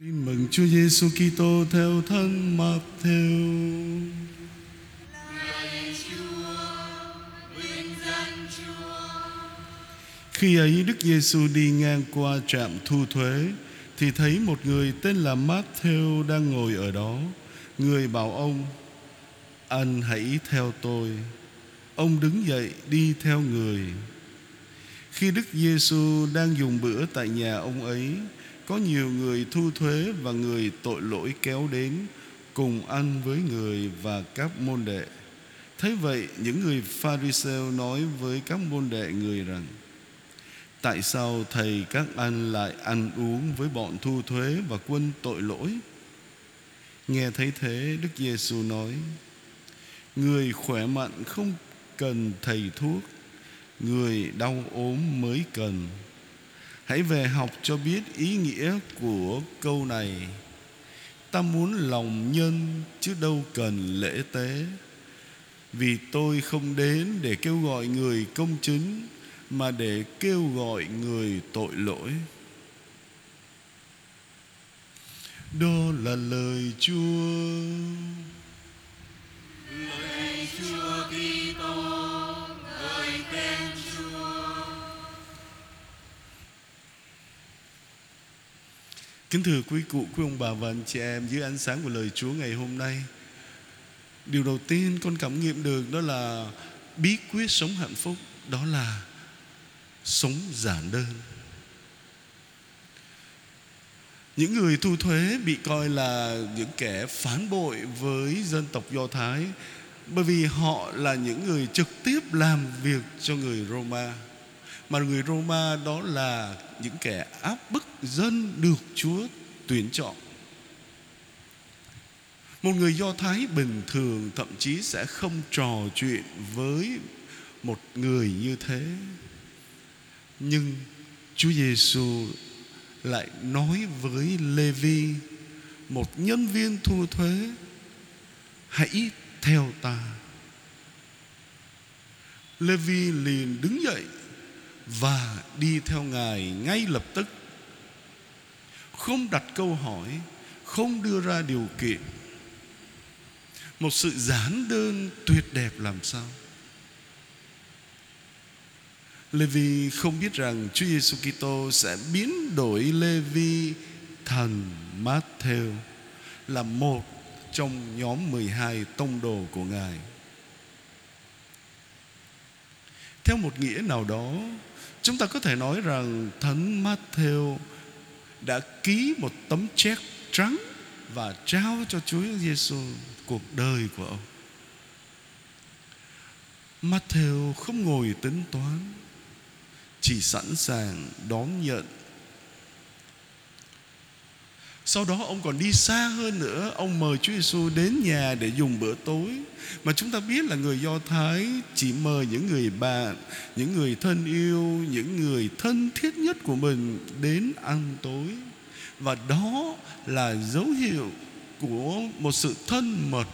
Tin mừng Chúa Giêsu Kitô theo thân Matthew. Khi ấy Đức Giêsu đi ngang qua trạm thu thuế thì thấy một người tên là Matthew đang ngồi ở đó. Người bảo ông: "Anh hãy theo tôi." Ông đứng dậy đi theo người. Khi Đức Giêsu đang dùng bữa tại nhà ông ấy, có nhiều người thu thuế và người tội lỗi kéo đến cùng ăn với người và các môn đệ. Thế vậy, những người Pharisêu nói với các môn đệ người rằng: Tại sao thầy các anh lại ăn uống với bọn thu thuế và quân tội lỗi? Nghe thấy thế, Đức Giêsu nói: Người khỏe mạnh không cần thầy thuốc, người đau ốm mới cần. Hãy về học cho biết ý nghĩa của câu này. Ta muốn lòng nhân chứ đâu cần lễ tế. Vì tôi không đến để kêu gọi người công chính mà để kêu gọi người tội lỗi. Đó là lời Chúa. lời Chúa Kitô, ngợi khen Chúa. Kính thưa quý cụ, quý ông bà và anh chị em dưới ánh sáng của lời Chúa ngày hôm nay Điều đầu tiên con cảm nghiệm được đó là bí quyết sống hạnh phúc Đó là sống giản đơn. Những người thu thuế bị coi là những kẻ phản bội với dân tộc Do Thái Bởi vì họ là những người trực tiếp làm việc cho người Roma. Mà người Roma đó là những kẻ áp bức dân được Chúa tuyển chọn một người Do Thái bình thường thậm chí sẽ không trò chuyện với một người như thế. Nhưng Chúa Giêsu lại nói với Lê-vi, một nhân viên thu thuế, hãy theo ta. Lê-vi liền đứng dậy và đi theo Ngài ngay lập tức. Không đặt câu hỏi, không đưa ra điều kiện một sự giản đơn tuyệt đẹp làm sao Lê-vi không biết rằng Chúa Giêsu Kitô sẽ biến đổi Lê-vi thành Matthew là một trong nhóm 12 tông đồ của Ngài. Theo một nghĩa nào đó, chúng ta có thể nói rằng Thánh Matthew đã ký một tấm chép trắng và trao cho Chúa Giêsu cuộc đời của ông. Matthew không ngồi tính toán, chỉ sẵn sàng đón nhận. Sau đó ông còn đi xa hơn nữa, ông mời Chúa Giêsu đến nhà để dùng bữa tối. Mà chúng ta biết là người Do Thái chỉ mời những người bạn, những người thân yêu, những người thân thiết nhất của mình đến ăn tối. Và đó là dấu hiệu của một sự thân mật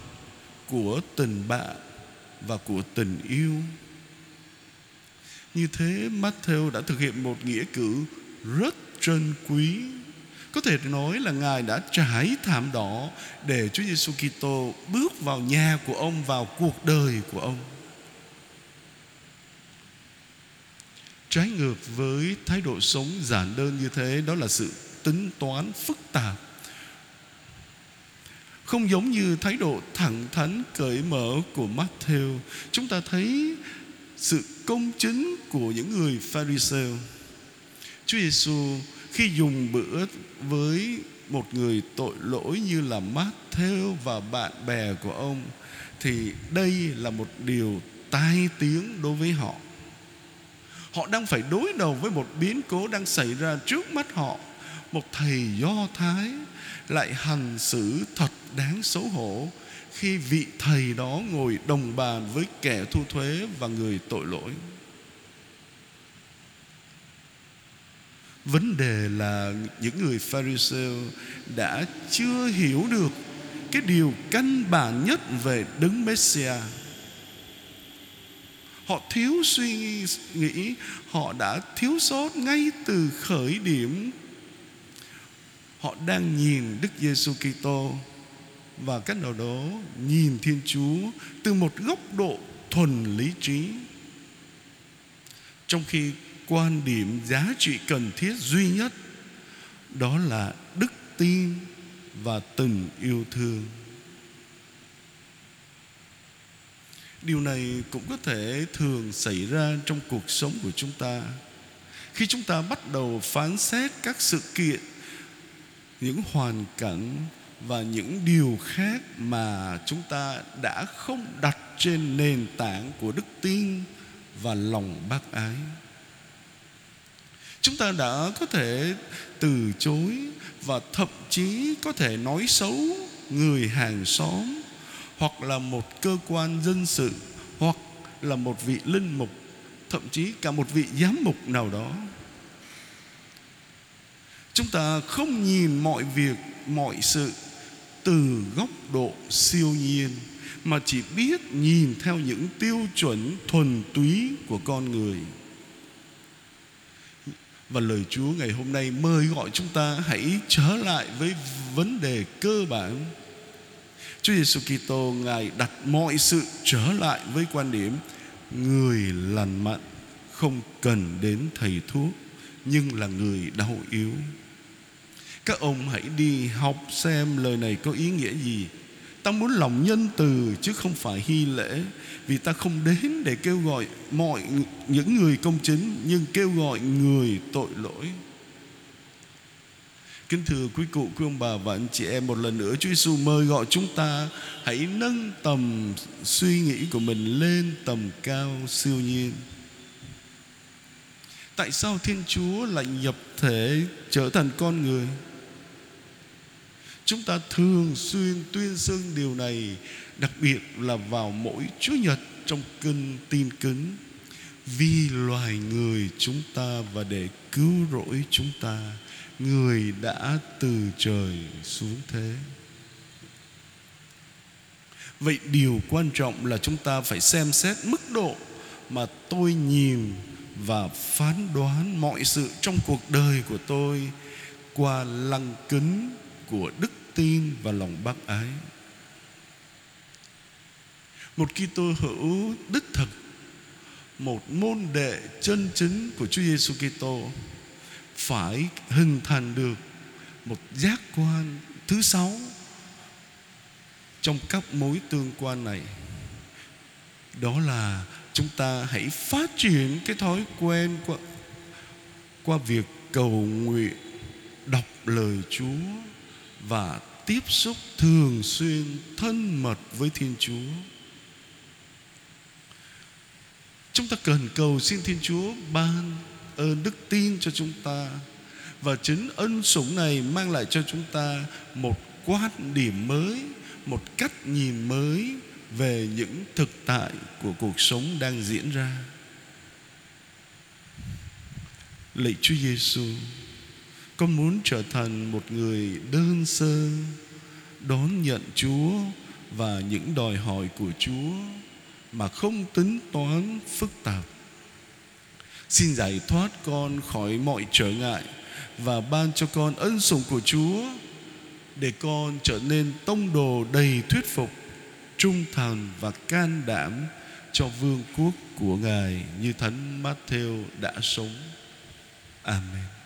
của tình bạn và của tình yêu. Như thế Matthew đã thực hiện một nghĩa cử rất trân quý. Có thể nói là Ngài đã trải thảm đỏ để Chúa Giêsu Kitô bước vào nhà của ông, vào cuộc đời của ông. Trái ngược với thái độ sống giản đơn như thế đó là sự tính toán phức tạp không giống như thái độ thẳng thắn cởi mở của Matthew Chúng ta thấy sự công chính của những người Pharisee Chúa Giêsu khi dùng bữa với một người tội lỗi như là Matthew và bạn bè của ông, Thì đây là một điều tai tiếng đối với họ Họ đang phải đối đầu với một biến cố đang xảy ra trước mắt họ Một thầy Do Thái lại hành xử thật đáng xấu hổ khi vị thầy đó ngồi đồng bàn với kẻ thu thuế và người tội lỗi. Vấn đề là những người Pharisee đã chưa hiểu được cái điều căn bản nhất về đấng Messiah. Họ thiếu suy nghĩ, họ đã thiếu sót ngay từ khởi điểm họ đang nhìn Đức Giêsu Kitô và các nào đó nhìn Thiên Chúa từ một góc độ thuần lý trí. Trong khi quan điểm giá trị cần thiết duy nhất, đó là đức tin và tình yêu thương. Điều này cũng có thể thường xảy ra trong cuộc sống của chúng ta khi chúng ta bắt đầu phán xét các sự kiện, những hoàn cảnh và những điều khác mà chúng ta đã không đặt trên nền tảng của đức tin và lòng bác ái chúng ta đã có thể từ chối và thậm chí có thể nói xấu người hàng xóm, hoặc là một cơ quan dân sự, hoặc là một vị linh mục, thậm chí cả một vị giám mục nào đó. Chúng ta không nhìn mọi việc, mọi sự từ góc độ siêu nhiên, mà chỉ biết nhìn theo những tiêu chuẩn thuần túy của con người và lời Chúa ngày hôm nay mời gọi chúng ta hãy trở lại với vấn đề cơ bản. Chúa Giêsu Kitô, ngài đặt mọi sự trở lại với quan điểm, người lành mạnh không cần đến thầy thuốc, nhưng là người đau yếu. Các ông hãy đi học xem lời này có ý nghĩa gì Ta muốn lòng nhân từ chứ không phải hy lễ. Vì ta không đến để kêu gọi mọi những người công chính Nhưng kêu gọi người tội lỗi. Kính thưa quý cụ, quý ông bà và anh chị em Một lần nữa Chúa Giêsu mời gọi chúng ta Hãy nâng tầm suy nghĩ của mình lên tầm cao siêu nhiên. Tại sao Thiên Chúa lại nhập thể trở thành con người? Chúng ta thường xuyên tuyên xưng điều này, Đặc biệt là vào mỗi Chúa Nhật trong kinh tin kính Vì loài người chúng ta và để cứu rỗi chúng ta, Người đã từ trời xuống thế. Vậy điều quan trọng là chúng ta phải xem xét mức độ Mà tôi nhìn và phán đoán mọi sự trong cuộc đời của tôi Qua lăng kính của đức tin và lòng bác ái. Một Kitô hữu đích thực một môn đệ chân chính của Chúa Giêsu Kitô phải hình thành được một giác quan thứ sáu trong các mối tương quan này. Đó là chúng ta hãy phát triển cái thói quen qua, qua việc cầu nguyện đọc lời Chúa và tiếp xúc thường xuyên thân mật với Thiên Chúa. Chúng ta cần cầu xin Thiên Chúa ban ơn đức tin cho chúng ta và chính ân sủng này mang lại cho chúng ta một quan điểm mới, một cách nhìn mới về những thực tại của cuộc sống đang diễn ra. Lạy Chúa Giêsu, con muốn trở thành một người đơn sơ đón nhận Chúa và những đòi hỏi của Chúa mà không tính toán phức tạp. Xin giải thoát con khỏi mọi trở ngại và ban cho con ân sủng của Chúa để con trở nên tông đồ đầy thuyết phục, trung thành và can đảm cho vương quốc của Ngài như Thánh Matthew đã sống. Amen.